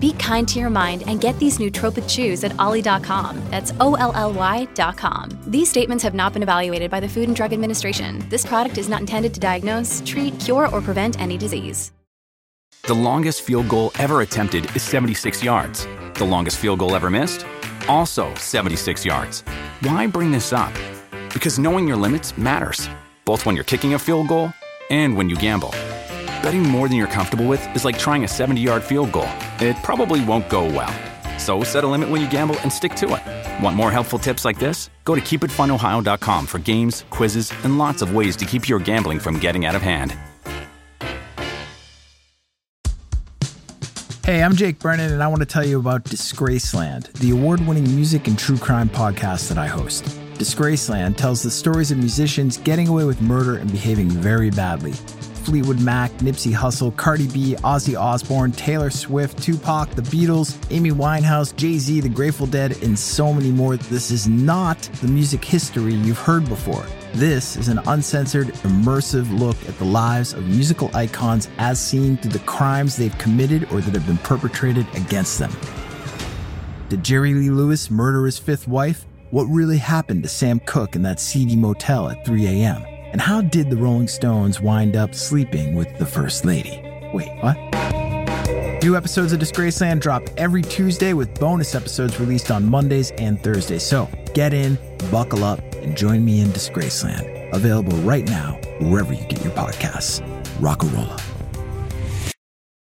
Be kind to your mind and get these nootropic chews at olly.com. That's O L L Y.com. These statements have not been evaluated by the Food and Drug Administration. This product is not intended to diagnose, treat, cure, or prevent any disease. The longest field goal ever attempted is 76 yards. The longest field goal ever missed? Also 76 yards. Why bring this up? Because knowing your limits matters, both when you're kicking a field goal and when you gamble. Betting more than you're comfortable with is like trying a 70 yard field goal. It probably won't go well. So set a limit when you gamble and stick to it. Want more helpful tips like this? Go to keepitfunohio.com for games, quizzes, and lots of ways to keep your gambling from getting out of hand. Hey, I'm Jake Brennan, and I want to tell you about Disgraceland, the award winning music and true crime podcast that I host. Disgraceland tells the stories of musicians getting away with murder and behaving very badly. Fleetwood Mac, Nipsey Hussle, Cardi B, Ozzy Osbourne, Taylor Swift, Tupac, The Beatles, Amy Winehouse, Jay Z, The Grateful Dead, and so many more. This is not the music history you've heard before. This is an uncensored, immersive look at the lives of musical icons as seen through the crimes they've committed or that have been perpetrated against them. Did Jerry Lee Lewis murder his fifth wife? What really happened to Sam Cooke in that seedy motel at 3 a.m.? And how did the Rolling Stones wind up sleeping with the First Lady? Wait, what? New episodes of Disgraceland drop every Tuesday with bonus episodes released on Mondays and Thursdays. So get in, buckle up, and join me in Disgraceland. Available right now wherever you get your podcasts. Rockarola.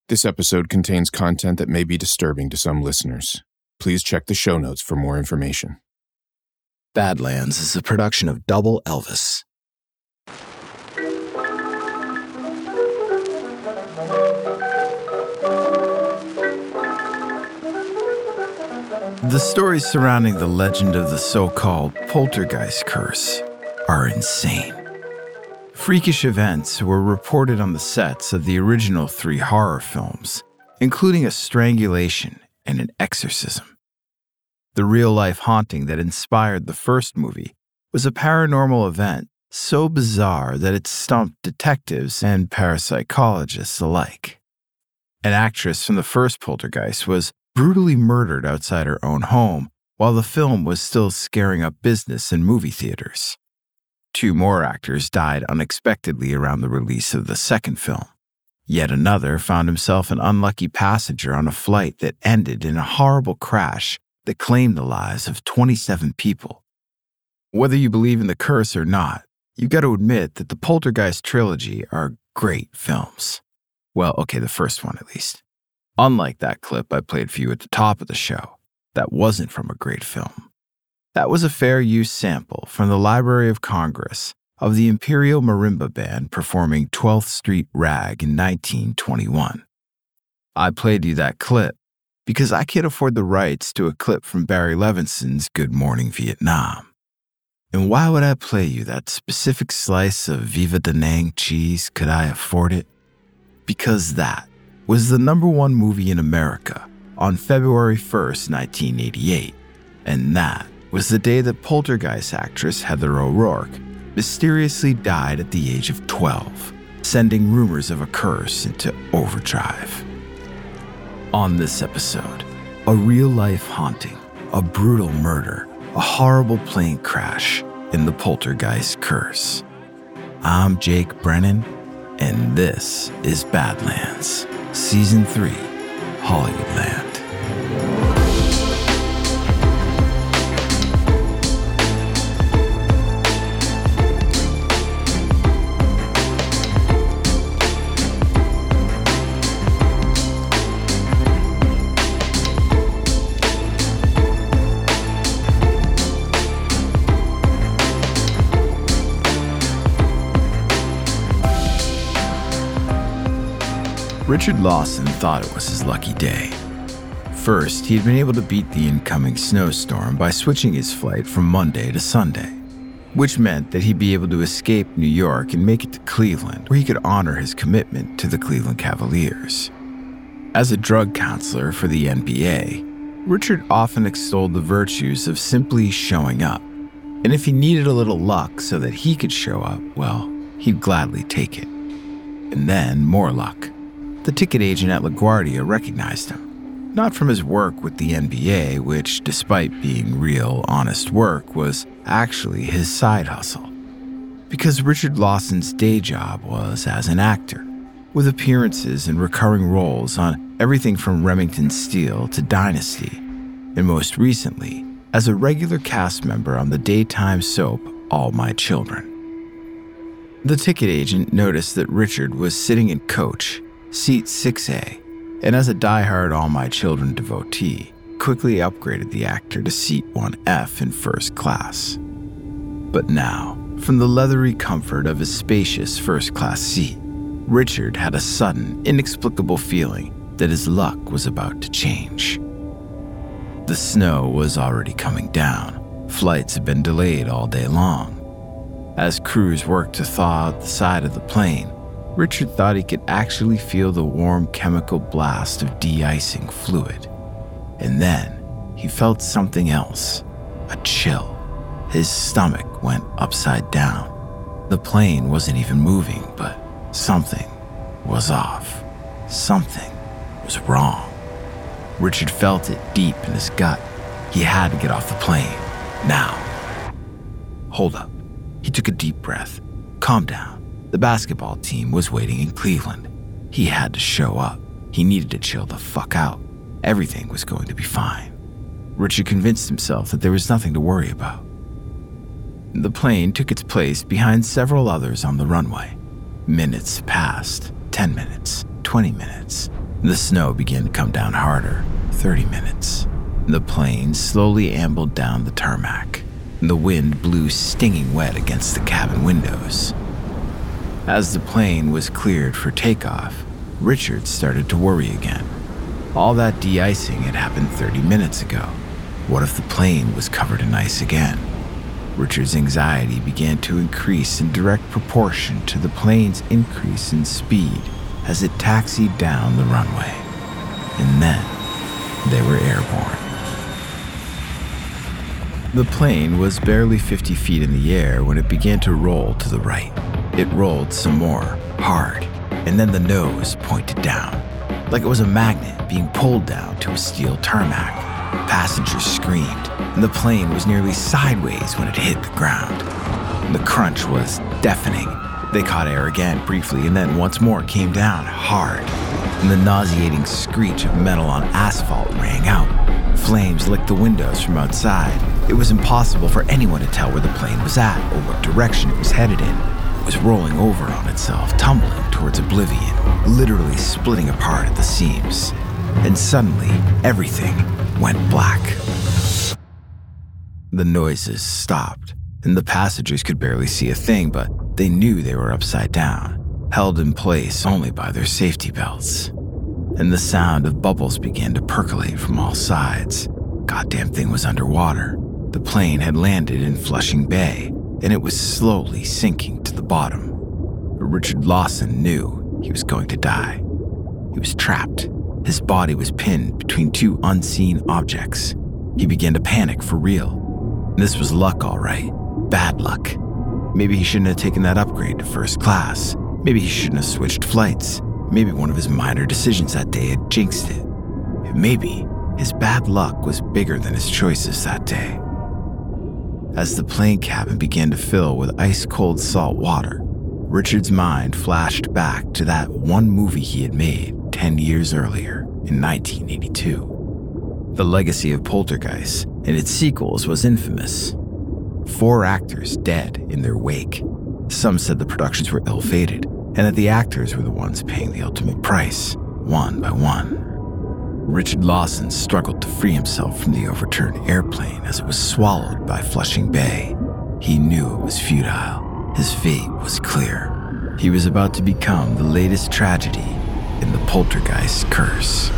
This episode contains content that may be disturbing to some listeners. Please check the show notes for more information. Badlands is a production of Double Elvis. The stories surrounding the legend of the so called poltergeist curse are insane. Freakish events were reported on the sets of the original three horror films, including a strangulation and an exorcism. The real life haunting that inspired the first movie was a paranormal event so bizarre that it stumped detectives and parapsychologists alike. An actress from the first poltergeist was brutally murdered outside her own home while the film was still scaring up business in movie theaters. Two more actors died unexpectedly around the release of the second film. Yet another found himself an unlucky passenger on a flight that ended in a horrible crash that claimed the lives of 27 people. Whether you believe in the curse or not, you got to admit that the Poltergeist trilogy are great films. Well, okay, the first one at least. Unlike that clip I played for you at the top of the show, that wasn't from a great film. That was a fair use sample from the Library of Congress of the Imperial Marimba Band performing 12th Street Rag in 1921. I played you that clip because I can't afford the rights to a clip from Barry Levinson's Good Morning Vietnam. And why would I play you that specific slice of Viva Da Nang cheese could I afford it? Because that was the number one movie in America on February 1st, 1988. And that was the day that Poltergeist actress Heather O'Rourke mysteriously died at the age of 12, sending rumors of a curse into overdrive. On this episode, a real life haunting, a brutal murder, a horrible plane crash, and the Poltergeist curse. I'm Jake Brennan, and this is Badlands. Season 3 Hollywoodland. Richard Lawson thought it was his lucky day. First, he had been able to beat the incoming snowstorm by switching his flight from Monday to Sunday. which meant that he'd be able to escape New York and make it to Cleveland, where he could honor his commitment to the Cleveland Cavaliers. As a drug counselor for the NBA, Richard often extolled the virtues of simply showing up. And if he needed a little luck so that he could show up, well, he'd gladly take it. And then more luck. The ticket agent at LaGuardia recognized him not from his work with the NBA, which, despite being real, honest work, was actually his side hustle. Because Richard Lawson's day job was as an actor, with appearances and recurring roles on everything from Remington Steele to Dynasty, and most recently, as a regular cast member on the daytime soap All My Children. The ticket agent noticed that Richard was sitting in coach, seat 6A, and as a die-hard All My Children devotee, quickly upgraded the actor to seat 1F in first class. But now, from the leathery comfort of his spacious first class seat, Richard had a sudden, inexplicable feeling that his luck was about to change. The snow was already coming down. Flights had been delayed all day long. As crews worked to thaw out the side of the plane, Richard thought he could actually feel the warm chemical blast of de icing fluid. And then he felt something else a chill. His stomach went upside down. The plane wasn't even moving, but something was off. Something was wrong. Richard felt it deep in his gut. He had to get off the plane. Now. Hold up. He took a deep breath. Calm down. The basketball team was waiting in Cleveland. He had to show up. He needed to chill the fuck out. Everything was going to be fine. Richard convinced himself that there was nothing to worry about. The plane took its place behind several others on the runway. Minutes passed 10 minutes, 20 minutes. The snow began to come down harder 30 minutes. The plane slowly ambled down the tarmac. The wind blew stinging wet against the cabin windows. As the plane was cleared for takeoff, Richard started to worry again. All that de icing had happened 30 minutes ago. What if the plane was covered in ice again? Richard's anxiety began to increase in direct proportion to the plane's increase in speed as it taxied down the runway. And then they were airborne. The plane was barely 50 feet in the air when it began to roll to the right. It rolled some more, hard, and then the nose pointed down, like it was a magnet being pulled down to a steel tarmac. Passengers screamed, and the plane was nearly sideways when it hit the ground. The crunch was deafening. They caught air again briefly and then once more came down hard, and the nauseating screech of metal on asphalt rang out. Flames licked the windows from outside. It was impossible for anyone to tell where the plane was at or what direction it was headed in was rolling over on itself, tumbling towards oblivion, literally splitting apart at the seams. And suddenly, everything went black. The noises stopped, and the passengers could barely see a thing, but they knew they were upside down, held in place only by their safety belts. And the sound of bubbles began to percolate from all sides. Goddamn thing was underwater. The plane had landed in Flushing Bay, and it was slowly sinking to the bottom. Richard Lawson knew he was going to die. He was trapped. His body was pinned between two unseen objects. He began to panic for real. This was luck, all right. Bad luck. Maybe he shouldn't have taken that upgrade to first class. Maybe he shouldn't have switched flights. Maybe one of his minor decisions that day had jinxed it. Maybe his bad luck was bigger than his choices that day. As the plane cabin began to fill with ice cold salt water, Richard's mind flashed back to that one movie he had made 10 years earlier in 1982. The legacy of Poltergeist and its sequels was infamous. Four actors dead in their wake. Some said the productions were ill fated and that the actors were the ones paying the ultimate price, one by one. Richard Lawson struggled to free himself from the overturned airplane as it was swallowed by Flushing Bay. He knew it was futile. His fate was clear. He was about to become the latest tragedy in the poltergeist curse.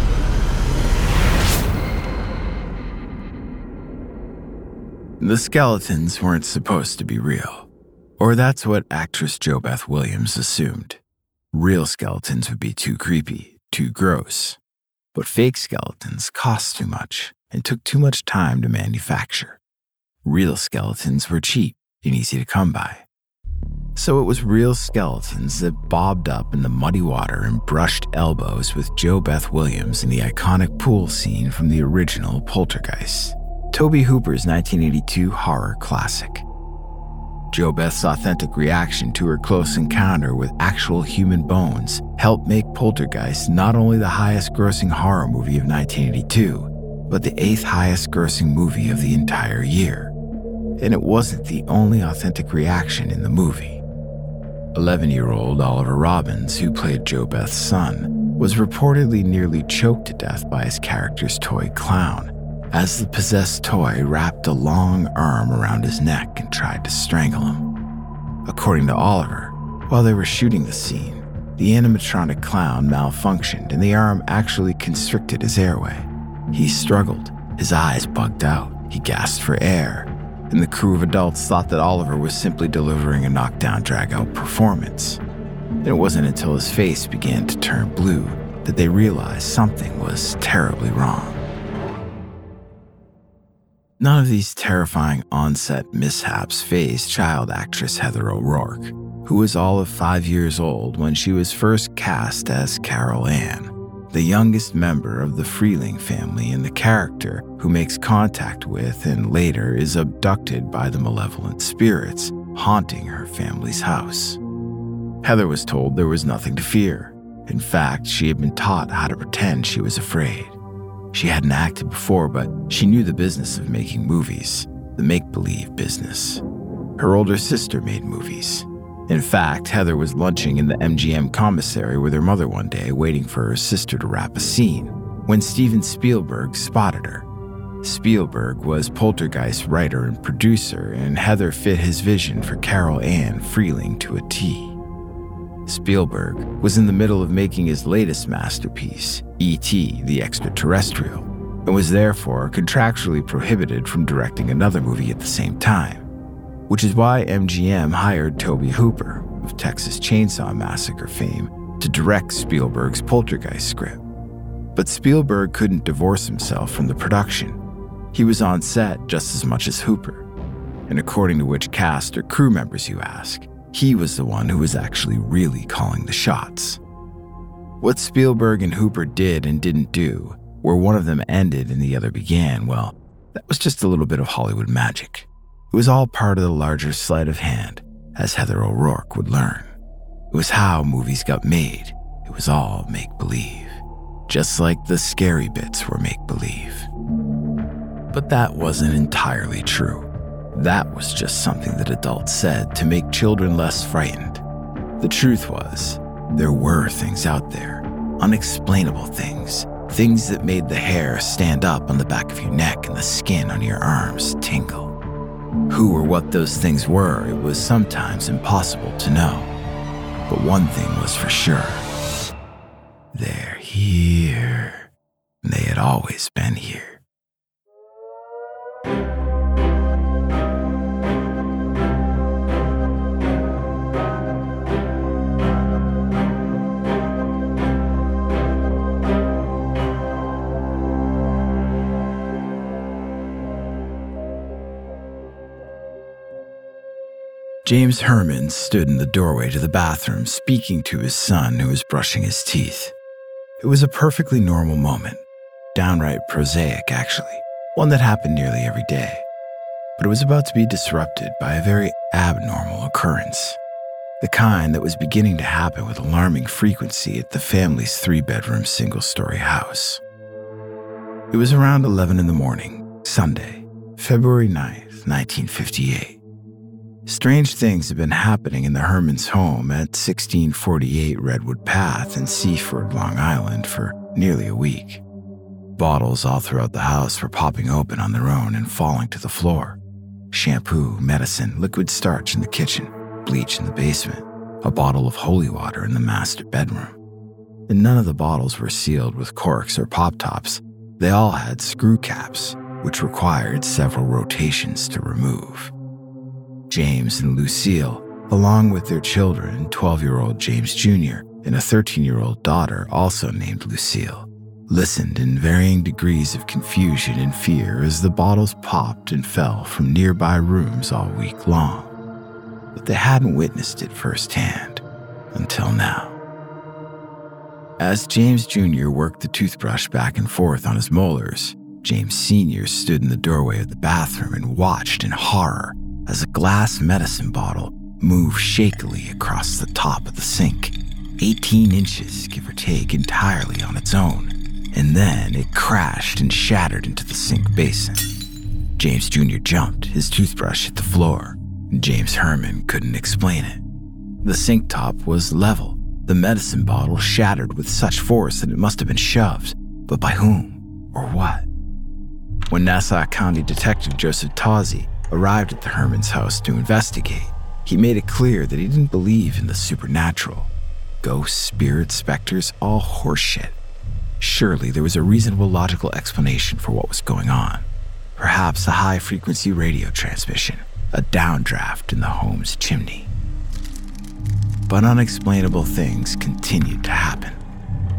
The skeletons weren't supposed to be real. Or that's what actress JoBeth Williams assumed. Real skeletons would be too creepy, too gross. But fake skeletons cost too much and took too much time to manufacture. Real skeletons were cheap and easy to come by. So it was real skeletons that bobbed up in the muddy water and brushed elbows with JoBeth Williams in the iconic pool scene from the original Poltergeist, Tobe Hooper's 1982 horror classic. JoBeth's authentic reaction to her close encounter with actual human bones helped make Poltergeist not only the highest grossing horror movie of 1982, but the eighth highest grossing movie of the entire year. And it wasn't the only authentic reaction in the movie. 11 year old Oliver Robins, who played JoBeth's son, was reportedly nearly choked to death by his character's toy clown as the possessed toy wrapped a long arm around his neck and tried to strangle him. According to Oliver, while they were shooting the scene, the animatronic clown malfunctioned and the arm actually constricted his airway. He struggled, his eyes bugged out, he gasped for air, and the crew of adults thought that Oliver was simply delivering a knockdown, dragout performance. And it wasn't until his face began to turn blue that they realized something was terribly wrong. None of these terrifying on-set mishaps phased child actress Heather O'Rourke, who was all of five years old when she was first cast as Carol Anne the youngest member of the Freeling family and the character who makes contact with and later is abducted by the malevolent spirits haunting her family's house. Heather was told there was nothing to fear. In fact, she had been taught how to pretend she was afraid. She hadn't acted before, but she knew the business of making movies, the make believe business. Her older sister made movies, in fact, Heather was lunching in the MGM commissary with her mother one day, waiting for her sister to wrap a scene, when Steven Spielberg spotted her. Spielberg was Poltergeist writer and producer, and Heather fit his vision for Carol Anne Freeling to a T. Spielberg was in the middle of making his latest masterpiece, E.T. the Extraterrestrial, and was therefore contractually prohibited from directing another movie at the same time which is why MGM hired Tobe Hooper of Texas Chainsaw Massacre fame to direct Spielberg's Poltergeist script. But Spielberg couldn't divorce himself from the production. He was on set just as much as Hooper. And according to which cast or crew members you ask, he was the one who was actually really calling the shots. What Spielberg and Hooper did and didn't do, where one of them ended and the other began, well, that was just a little bit of Hollywood magic. It was all part of the larger sleight of hand, as Heather O'Rourke would learn. It was how movies got made. It was all make believe, just like the scary bits were make believe. But that wasn't entirely true. That was just something that adults said to make children less frightened. The truth was, there were things out there, unexplainable things, things that made the hair stand up on the back of your neck and the skin on your arms tingle. Who or what those things were, it was sometimes impossible to know. But one thing was for sure they're here. and They had always been here. James Herman stood in the doorway to the bathroom speaking to his son who was brushing his teeth. It was a perfectly normal moment, downright prosaic, actually, one that happened nearly every day. But it was about to be disrupted by a very abnormal occurrence. The kind that was beginning to happen with alarming frequency at the family's three bedroom single story house. It was around 11 in the morning, Sunday, February 9th, 1958. Strange things had been happening in the Hermans' home at 1648 Redwood Path in Seaford, Long Island for nearly a week. Bottles all throughout the house were popping open on their own and falling to the floor. Shampoo, medicine, liquid starch in the kitchen, bleach in the basement, a bottle of holy water in the master bedroom. And none of the bottles were sealed with corks or pop tops. They all had screw caps, which required several rotations to remove. James and Lucille, along with their children, 12 year old James Jr. and a 13 year old daughter, also named Lucille, listened in varying degrees of confusion and fear as the bottles popped and fell from nearby rooms all week long. But they hadn't witnessed it firsthand until now. As James Jr. worked the toothbrush back and forth on his molars, James Sr. stood in the doorway of the bathroom and watched in horror as a glass medicine bottle moved shakily across the top of the sink, 18 inches, give or take, entirely on its own, and then it crashed and shattered into the sink basin. James Jr. jumped, his toothbrush hit the floor. James Herman couldn't explain it. The sink top was level, the medicine bottle shattered with such force that it must have been shoved, but by whom or what? When Nassau County Detective Joseph Tozzi arrived at the Herman's house to investigate, he made it clear that he didn't believe in the supernatural. Ghosts, spirits, specters, all horseshit. Surely there was a reasonable logical explanation for what was going on. Perhaps a high frequency radio transmission, a downdraft in the home's chimney. But unexplainable things continued to happen.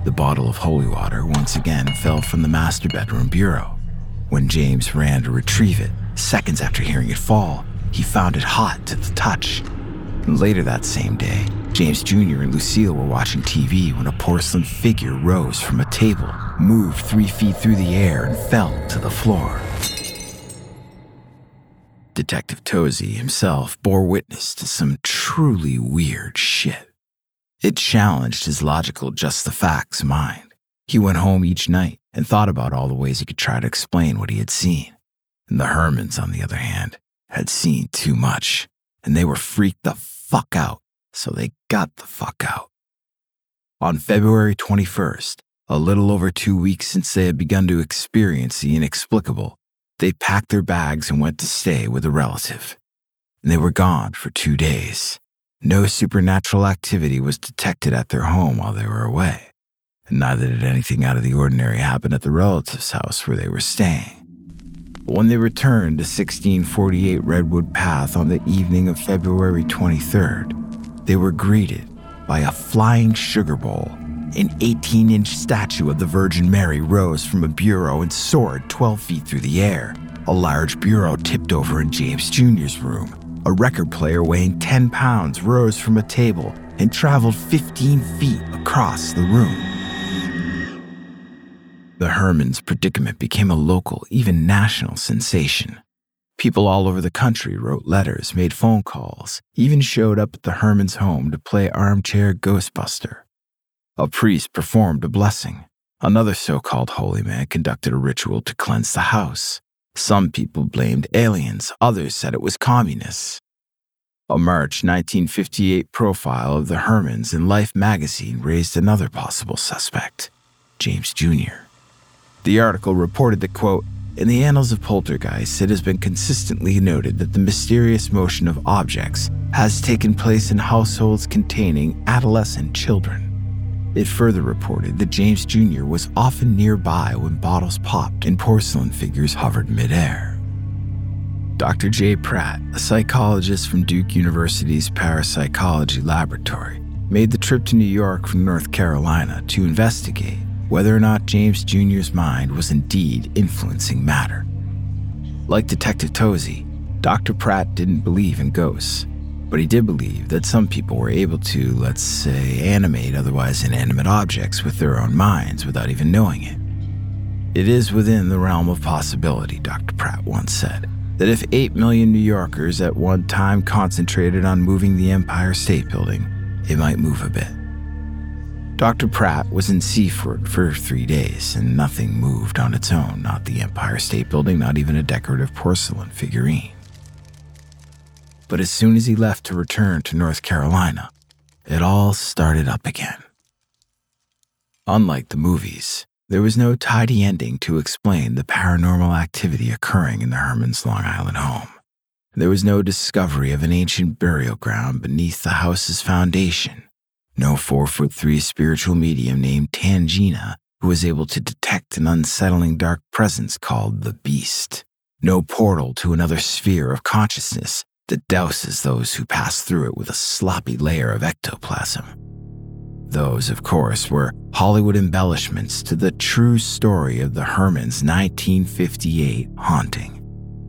The bottle of holy water once again fell from the master bedroom bureau. When James ran to retrieve it, seconds after hearing it fall, he found it hot to the touch. Later that same day, James Jr. and Lucille were watching TV when a porcelain figure rose from a table, moved three feet through the air, and fell to the floor. Detective Tozzi himself bore witness to some truly weird shit. It challenged his logical just the facts mind. He went home each night and thought about all the ways he could try to explain what he had seen. And the Hermans, on the other hand, had seen too much, and they were freaked the fuck out, so they got the fuck out. On February 21st, a little over two weeks since they had begun to experience the inexplicable, they packed their bags and went to stay with a relative. And they were gone for two days. No supernatural activity was detected at their home while they were away, and neither did anything out of the ordinary happen at the relative's house where they were staying. When they returned to 1648 Redwood Path on the evening of February 23rd, they were greeted by a flying sugar bowl. An 18 inch statue of the Virgin Mary rose from a bureau and soared 12 feet through the air. A large bureau tipped over in James Jr.'s room. A record player weighing 10 pounds rose from a table and traveled 15 feet across the room. The Herman's predicament became a local, even national sensation. People all over the country wrote letters, made phone calls, even showed up at the Herman's home to play armchair Ghostbuster. A priest performed a blessing. Another so called holy man conducted a ritual to cleanse the house. Some people blamed aliens, others said it was communists. A March 1958 profile of the Hermans in Life magazine raised another possible suspect James Jr. The article reported that, quote, in the annals of poltergeists, it has been consistently noted that the mysterious motion of objects has taken place in households containing adolescent children. It further reported that James Jr. was often nearby when bottles popped and porcelain figures hovered midair. Dr. Jay Pratt, a psychologist from Duke University's parapsychology laboratory, made the trip to New York from North Carolina to investigate whether or not James Jr.'s mind was indeed influencing matter. Like Detective Tozzi, Dr. Pratt didn't believe in ghosts, but he did believe that some people were able to, let's say, animate otherwise inanimate objects with their own minds without even knowing it. It is within the realm of possibility, Dr. Pratt once said, that if 8 million New Yorkers at one time concentrated on moving the Empire State Building, it might move a bit. Dr. Pratt was in Seaford for three days, and nothing moved on its own not the Empire State Building, not even a decorative porcelain figurine. But as soon as he left to return to North Carolina, it all started up again. Unlike the movies, there was no tidy ending to explain the paranormal activity occurring in the Herman's Long Island home. There was no discovery of an ancient burial ground beneath the house's foundation no four foot three spiritual medium named Tangina who was able to detect an unsettling dark presence called the Beast. No portal to another sphere of consciousness that douses those who pass through it with a sloppy layer of ectoplasm. Those, of course, were Hollywood embellishments to the true story of the Hermans' 1958 haunting.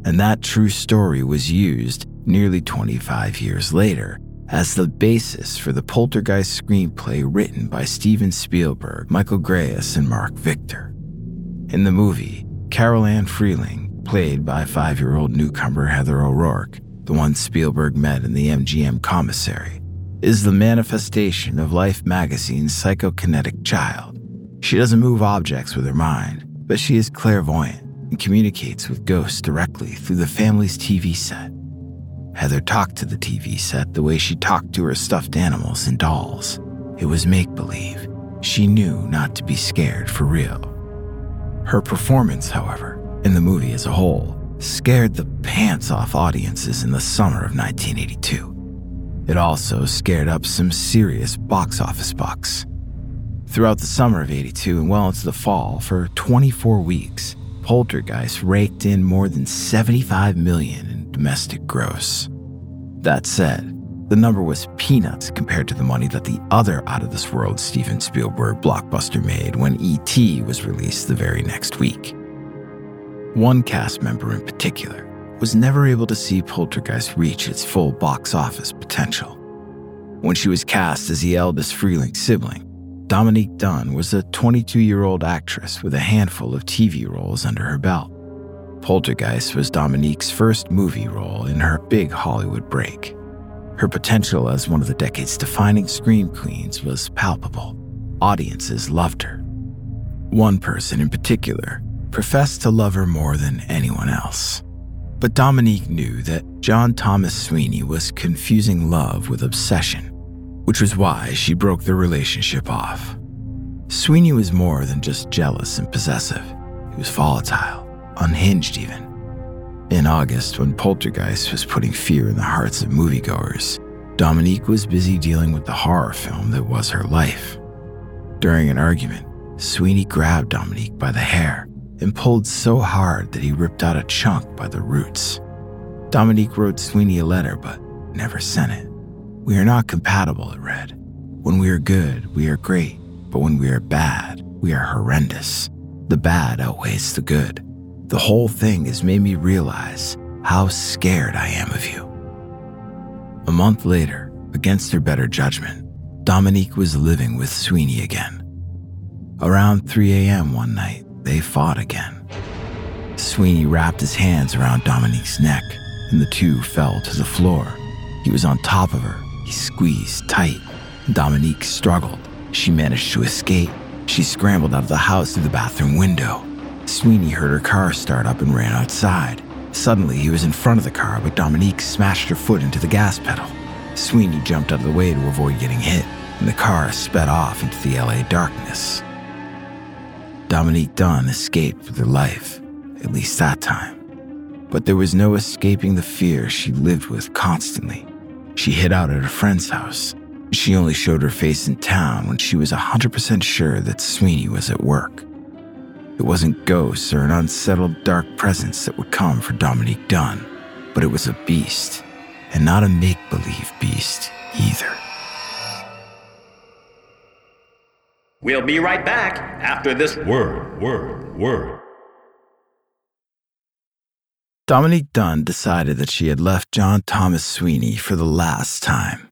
And that true story was used nearly 25 years later as the basis for the Poltergeist screenplay written by Steven Spielberg, Michael Grais, and Mark Victor. In the movie, Carol Anne Freeling, played by five year old newcomer Heather O'Rourke, the one Spielberg met in the MGM commissary, is the manifestation of Life magazine's psychokinetic child. She doesn't move objects with her mind, but she is clairvoyant and communicates with ghosts directly through the family's TV set. Heather talked to the TV set the way she talked to her stuffed animals and dolls. It was make believe. She knew not to be scared for real. Her performance, however, in the movie as a whole, scared the pants off audiences in the summer of 1982. It also scared up some serious box office bucks. Throughout the summer of 82 and well into the fall, for 24 weeks, Poltergeist raked in more than 75 million in domestic gross. That said, the number was peanuts compared to the money that the other out of this world Steven Spielberg blockbuster made when E.T. was released the very next week. One cast member in particular was never able to see Poltergeist reach its full box office potential. When she was cast as the eldest Freeling sibling, Dominique Dunne was a 22 year old actress with a handful of TV roles under her belt. Poltergeist was Dominique's first movie role in her big Hollywood break. Her potential as one of the decade's defining scream queens was palpable. Audiences loved her. One person in particular professed to love her more than anyone else. But Dominique knew that John Thomas Sweeney was confusing love with obsession, which was why she broke the relationship off. Sweeney was more than just jealous and possessive, he was volatile, unhinged even. In August, when Poltergeist was putting fear in the hearts of moviegoers, Dominique was busy dealing with the horror film that was her life. During an argument, Sweeney grabbed Dominique by the hair and pulled so hard that he ripped out a chunk by the roots. Dominique wrote Sweeney a letter, but never sent it. We are not compatible, it read. When we are good, we are great, but when we are bad, we are horrendous. The bad outweighs the good. The whole thing has made me realize how scared I am of you. A month later, against her better judgment, Dominique was living with Sweeney again. Around 3 a.m. one night, they fought again. Sweeney wrapped his hands around Dominique's neck, and the two fell to the floor. He was on top of her. He squeezed tight. Dominique struggled. She managed to escape. She scrambled out of the house through the bathroom window. Sweeney heard her car start up and ran outside. Suddenly, he was in front of the car, but Dominique smashed her foot into the gas pedal. Sweeney jumped out of the way to avoid getting hit, and the car sped off into the LA darkness. Dominique Dunne escaped with her life, at least that time. But there was no escaping the fear she lived with constantly. She hid out at a friend's house. She only showed her face in town when she was 100% sure that Sweeney was at work. It wasn't ghosts or an unsettled dark presence that would come for Dominique Dunne, but it was a beast, and not a make believe beast either. We'll be right back after this word, word, word. Dominique Dunne decided that she had left John Thomas Sweeney for the last time.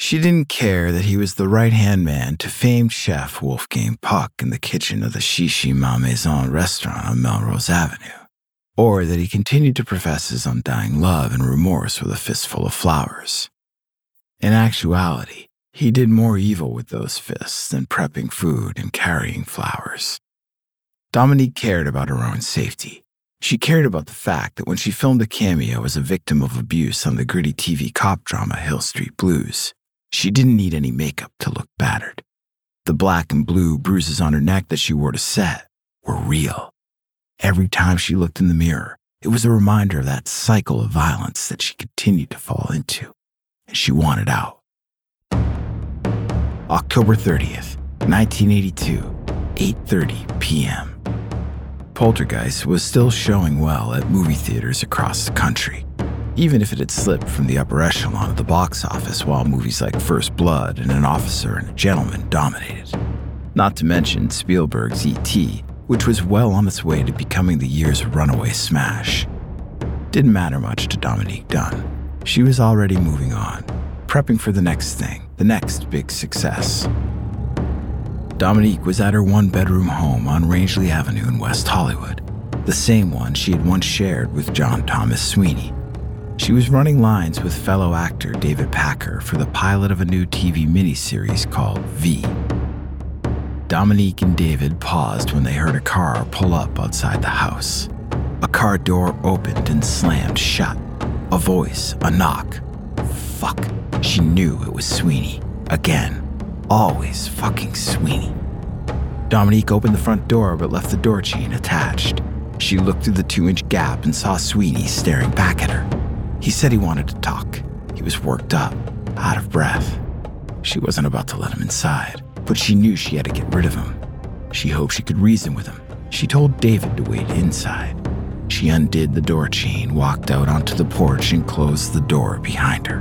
She didn't care that he was the right hand man to famed chef Wolfgang Puck in the kitchen of the Shishi Ma Maison restaurant on Melrose Avenue, or that he continued to profess his undying love and remorse with a fistful of flowers. In actuality, he did more evil with those fists than prepping food and carrying flowers. Dominique cared about her own safety. She cared about the fact that when she filmed a cameo as a victim of abuse on the gritty TV cop drama Hill Street Blues, she didn't need any makeup to look battered. The black and blue bruises on her neck that she wore to set were real. Every time she looked in the mirror, it was a reminder of that cycle of violence that she continued to fall into, and she wanted out. October 30th, 1982, 8:30 p.m. Poltergeist was still showing well at movie theaters across the country, even if it had slipped from the upper echelon of the box office while movies like First Blood and An Officer and a Gentleman dominated. Not to mention Spielberg's E.T., which was well on its way to becoming the year's runaway smash. Didn't matter much to Dominique Dunne. She was already moving on, prepping for the next thing, the next big success. Dominique was at her one bedroom home on Rangeley Avenue in West Hollywood, the same one she had once shared with John Thomas Sweeney. She was running lines with fellow actor David Packer for the pilot of a new TV miniseries called V. Dominique and David paused when they heard a car pull up outside the house. A car door opened and slammed shut. A voice, a knock. Fuck. She knew it was Sweeney. Again. Always fucking Sweeney. Dominique opened the front door but left the door chain attached. She looked through the two inch gap and saw Sweeney staring back at her. He said he wanted to talk. He was worked up, out of breath. She wasn't about to let him inside, but she knew she had to get rid of him. She hoped she could reason with him. She told David to wait inside. She undid the door chain, walked out onto the porch, and closed the door behind her.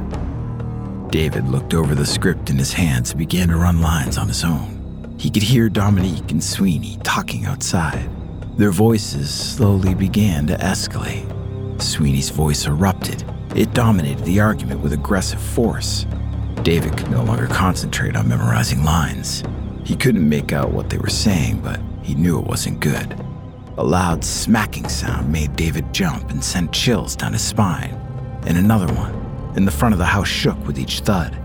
David looked over the script in his hands and began to run lines on his own. He could hear Dominique and Sweeney talking outside. Their voices slowly began to escalate. Sweeney's voice erupted. It dominated the argument with aggressive force. David could no longer concentrate on memorizing lines. He couldn't make out what they were saying, but he knew it wasn't good. A loud smacking sound made David jump and sent chills down his spine. And another one, and the front of the house shook with each thud.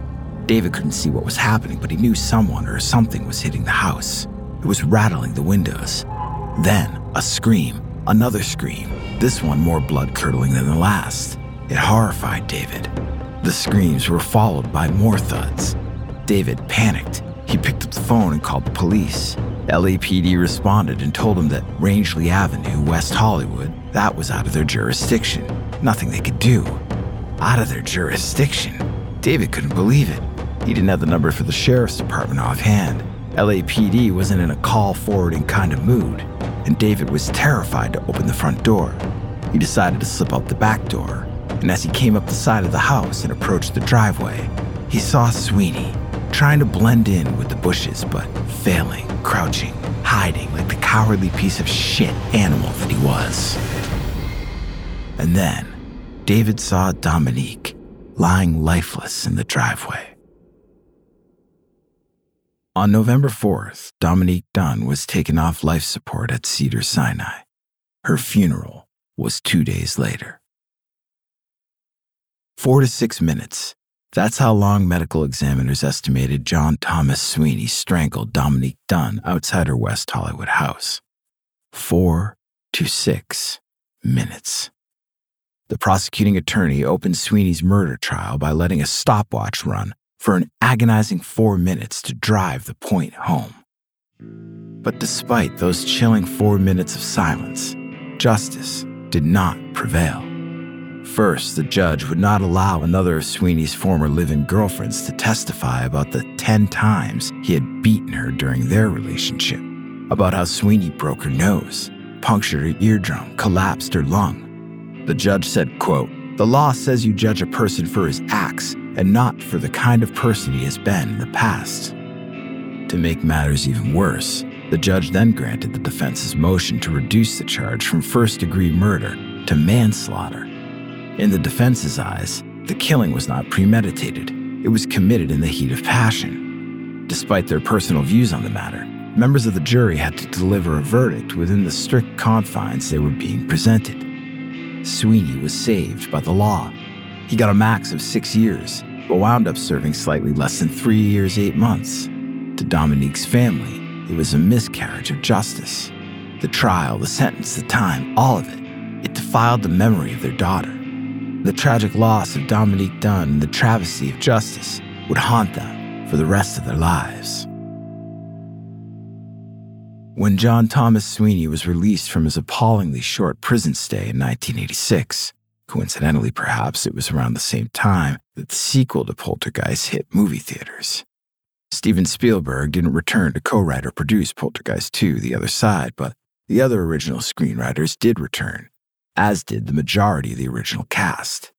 David couldn't see what was happening, but he knew someone or something was hitting the house. It was rattling the windows. Then, a scream, another scream, this one more blood curdling than the last. It horrified David. The screams were followed by more thuds. David panicked. He picked up the phone and called the police. LAPD responded and told him that Rangeley Avenue, West Hollywood, that was out of their jurisdiction. Nothing they could do out of their jurisdiction. David couldn't believe it. He didn't have the number for the sheriff's department offhand. LAPD wasn't in a call forwarding kind of mood, and David was terrified to open the front door. He decided to slip out the back door, and as he came up the side of the house and approached the driveway, he saw Sweeney trying to blend in with the bushes, but failing, crouching, hiding like the cowardly piece of shit animal that he was. And then, David saw Dominique lying lifeless in the driveway. On November 4th, Dominique Dunne was taken off life support at Cedars-Sinai. Her funeral was two days later. Four to six minutes. That's how long medical examiners estimated John Thomas Sweeney strangled Dominique Dunne outside her West Hollywood house. Four to six minutes. The prosecuting attorney opened Sweeney's murder trial by letting a stopwatch run for an agonizing four minutes to drive the point home. But despite those chilling four minutes of silence, justice did not prevail. First, the judge would not allow another of Sweeney's former living girlfriends to testify about the 10 times he had beaten her during their relationship, about how Sweeney broke her nose, punctured her eardrum, collapsed her lung, the judge said, quote, The law says you judge a person for his acts and not for the kind of person he has been in the past. To make matters even worse, the judge then granted the defense's motion to reduce the charge from first degree murder to manslaughter. In the defense's eyes, the killing was not premeditated, it was committed in the heat of passion. Despite their personal views on the matter, members of the jury had to deliver a verdict within the strict confines they were being presented. Sweeney was saved by the law. He got a max of six years, but wound up serving slightly less than three years, eight months. To Dominique's family, it was a miscarriage of justice. The trial, the sentence, the time, all of it, it defiled the memory of their daughter. The tragic loss of Dominique Dunne and the travesty of justice would haunt them for the rest of their lives. When John Thomas Sweeney was released from his appallingly short prison stay in 1986, coincidentally perhaps it was around the same time that the sequel to Poltergeist hit movie theaters, Steven Spielberg didn't return to co write or produce Poltergeist 2 The Other Side, but the other original screenwriters did return, as did the majority of the original cast.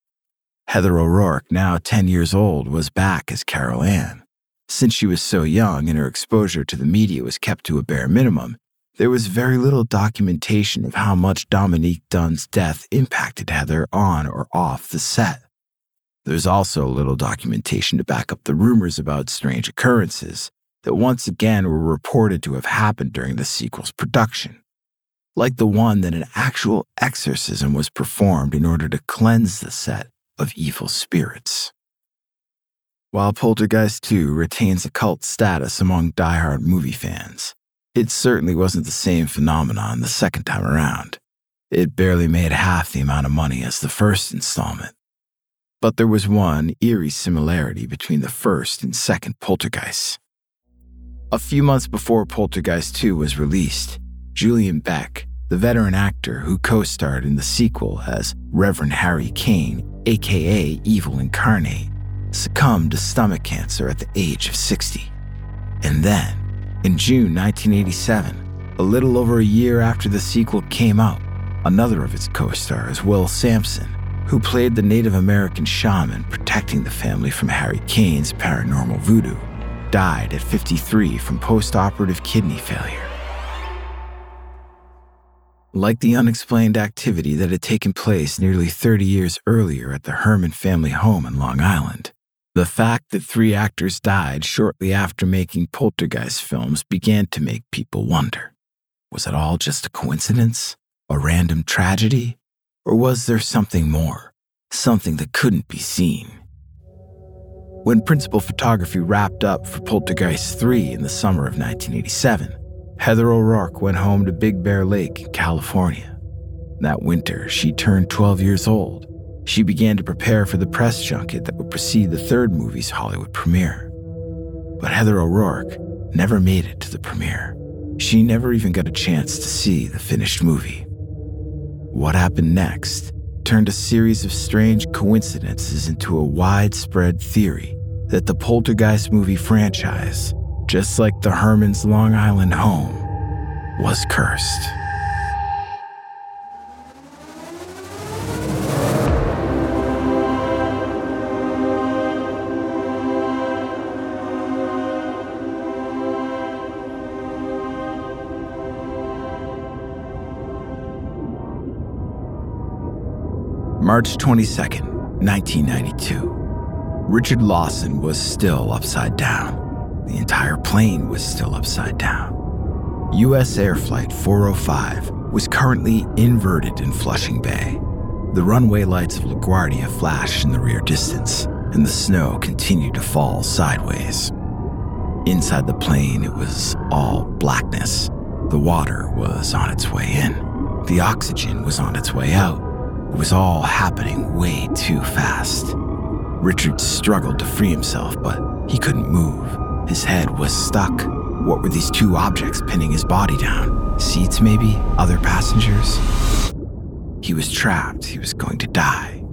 Heather O'Rourke, now 10 years old, was back as Carol Anne. Since she was so young and her exposure to the media was kept to a bare minimum, there was very little documentation of how much Dominique Dunne's death impacted Heather on or off the set. There's also little documentation to back up the rumors about strange occurrences that once again were reported to have happened during the sequel's production, like the one that an actual exorcism was performed in order to cleanse the set of evil spirits. While Poltergeist 2 retains a cult status among die-hard movie fans, it certainly wasn't the same phenomenon the second time around. It barely made half the amount of money as the first installment. But there was one eerie similarity between the first and second Poltergeist. A few months before Poltergeist 2 was released, Julian Beck, the veteran actor who co starred in the sequel as Reverend Harry Kane, aka Evil Incarnate, succumbed to stomach cancer at the age of 60. And then, in June 1987, a little over a year after the sequel came out, another of its co stars, Will Sampson, who played the Native American shaman protecting the family from Harry Kane's paranormal voodoo, died at 53 from post operative kidney failure. Like the unexplained activity that had taken place nearly 30 years earlier at the Herrmann family home in Long Island, the fact that three actors died shortly after making Poltergeist films began to make people wonder was it all just a coincidence? A random tragedy? Or was there something more? Something that couldn't be seen? When principal photography wrapped up for Poltergeist 3 in the summer of 1987, Heather O'Rourke went home to Big Bear Lake in California. That winter, she turned 12 years old. She began to prepare for the press junket that would precede the third movie's Hollywood premiere. But Heather O'Rourke never made it to the premiere. She never even got a chance to see the finished movie. What happened next turned a series of strange coincidences into a widespread theory that the Poltergeist movie franchise, just like the Herrmann's Long Island home, was cursed. March 22nd, 1992. Richard Lawson was still upside down. The entire plane was still upside down. U.S. Air Flight 405 was currently inverted in Flushing Bay. The runway lights of LaGuardia flashed in the rear distance, and the snow continued to fall sideways. Inside the plane, it was all blackness. The water was on its way in. The oxygen was on its way out. It was all happening way too fast. Richard struggled to free himself, but he couldn't move. His head was stuck. What were these two objects pinning his body down? Seats, maybe? Other passengers? He was trapped. He was going to die.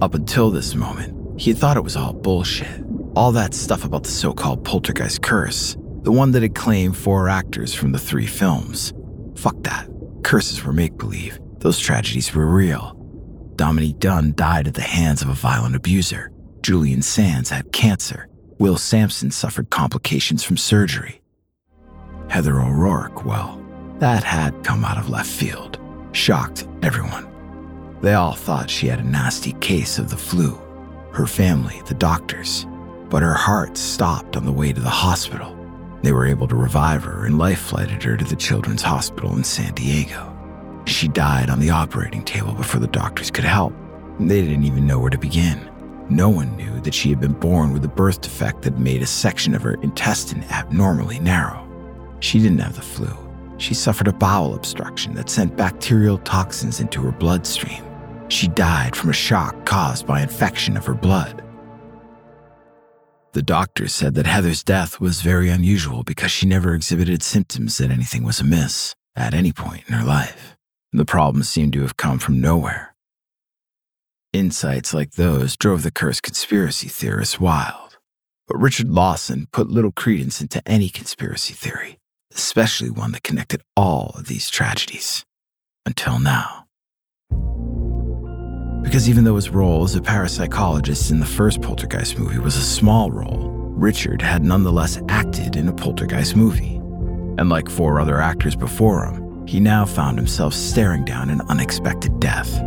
Up until this moment, he had thought it was all bullshit. All that stuff about the so called poltergeist curse, the one that had claimed four actors from the three films. Fuck that. Curses were make believe. Those tragedies were real. Dominique Dunne died at the hands of a violent abuser. Julian Sands had cancer. Will Sampson suffered complications from surgery. Heather O'Rourke, well, that had come out of left field. Shocked everyone. They all thought she had a nasty case of the flu. Her family, the doctors. But her heart stopped on the way to the hospital. They were able to revive her and life flighted her to the Children's Hospital in San Diego. She died on the operating table before the doctors could help. They didn't even know where to begin. No one knew that she had been born with a birth defect that made a section of her intestine abnormally narrow. She didn't have the flu. She suffered a bowel obstruction that sent bacterial toxins into her bloodstream. She died from a shock caused by infection of her blood. The doctors said that Heather's death was very unusual because she never exhibited symptoms that anything was amiss at any point in her life. The problem seemed to have come from nowhere. Insights like those drove the cursed conspiracy theorists wild. But Richard Lawson put little credence into any conspiracy theory, especially one that connected all of these tragedies. Until now. Because even though his role as a parapsychologist in the first Poltergeist movie was a small role, Richard had nonetheless acted in a Poltergeist movie. And like four other actors before him, he now found himself staring down an unexpected death.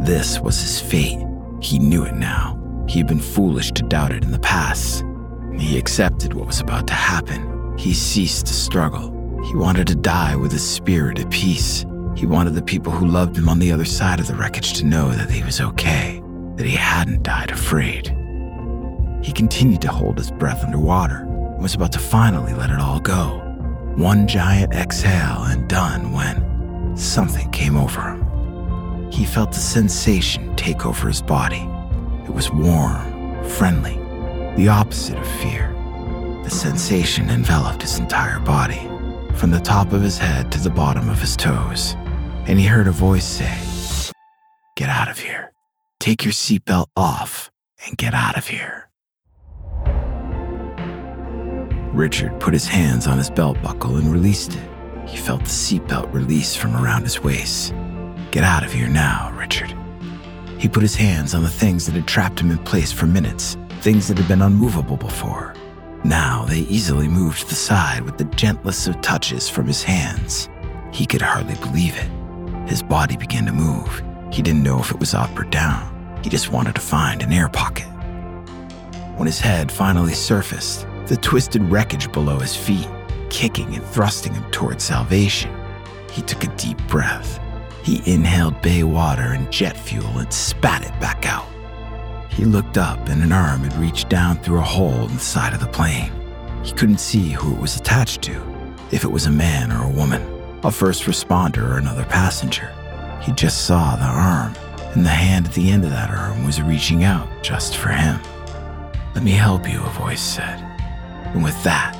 This was his fate. He knew it now. He had been foolish to doubt it in the past. He accepted what was about to happen. He ceased to struggle. He wanted to die with his spirit at peace. He wanted the people who loved him on the other side of the wreckage to know that he was okay, that he hadn't died afraid. He continued to hold his breath underwater and was about to finally let it all go. One giant exhale and done when something came over him. He felt a sensation take over his body. It was warm, friendly, the opposite of fear. The sensation enveloped his entire body, from the top of his head to the bottom of his toes, and he heard a voice say, Get out of here. Take your seatbelt off and get out of here. Richard put his hands on his belt buckle and released it. He felt the seatbelt release from around his waist. Get out of here now, Richard. He put his hands on the things that had trapped him in place for minutes, things that had been unmovable before. Now they easily moved to the side with the gentlest of touches from his hands. He could hardly believe it. His body began to move. He didn't know if it was up or down. He just wanted to find an air pocket. When his head finally surfaced, the twisted wreckage below his feet, kicking and thrusting him toward salvation, he took a deep breath. He inhaled bay water and jet fuel and spat it back out. He looked up and an arm had reached down through a hole in the side of the plane. He couldn't see who it was attached to, if it was a man or a woman, a first responder or another passenger. He just saw the arm, and the hand at the end of that arm was reaching out just for him. Let me help you, a voice said. And with that,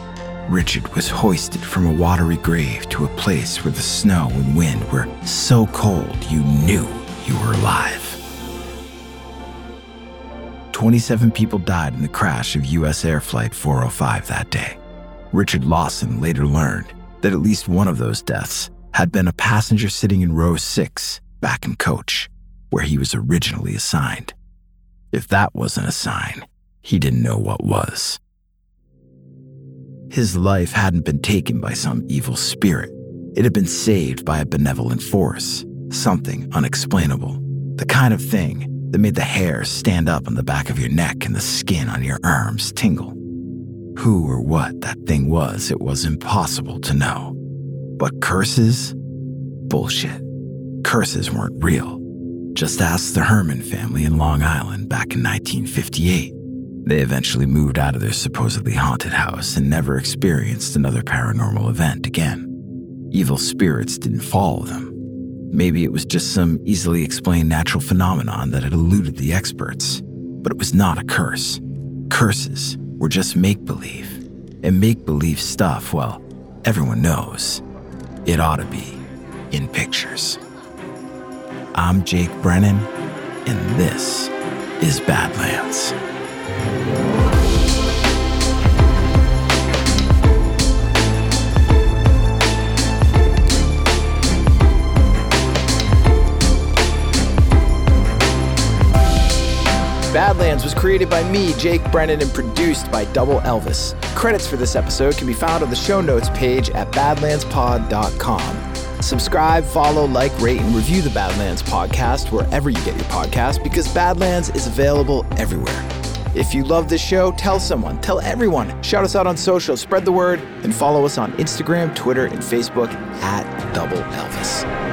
Richard was hoisted from a watery grave to a place where the snow and wind were so cold you knew you were alive. 27 people died in the crash of U.S. Air Flight 405 that day. Richard Lawson later learned that at least one of those deaths had been a passenger sitting in row six back in coach, where he was originally assigned. If that wasn't a sign, he didn't know what was. His life hadn't been taken by some evil spirit. It had been saved by a benevolent force, something unexplainable, the kind of thing that made the hair stand up on the back of your neck and the skin on your arms tingle. Who or what that thing was, it was impossible to know. But curses? Bullshit. Curses weren't real. Just ask the Herrmann family in Long Island back in 1958. They eventually moved out of their supposedly haunted house and never experienced another paranormal event again. Evil spirits didn't follow them. Maybe it was just some easily explained natural phenomenon that had eluded the experts. But it was not a curse. Curses were just make believe. And make believe stuff, well, everyone knows. It ought to be in pictures. I'm Jake Brennan, and this is Badlands. Badlands was created by me, Jake Brennan, and produced by Double Elvis. Credits for this episode can be found on the show notes page at badlandspod.com. Subscribe, follow, like, rate, and review the Badlands podcast wherever you get your podcast because Badlands is available everywhere. If you love this show, tell someone, tell everyone. Shout us out on social, spread the word, and follow us on Instagram, Twitter, and Facebook at Double Elvis.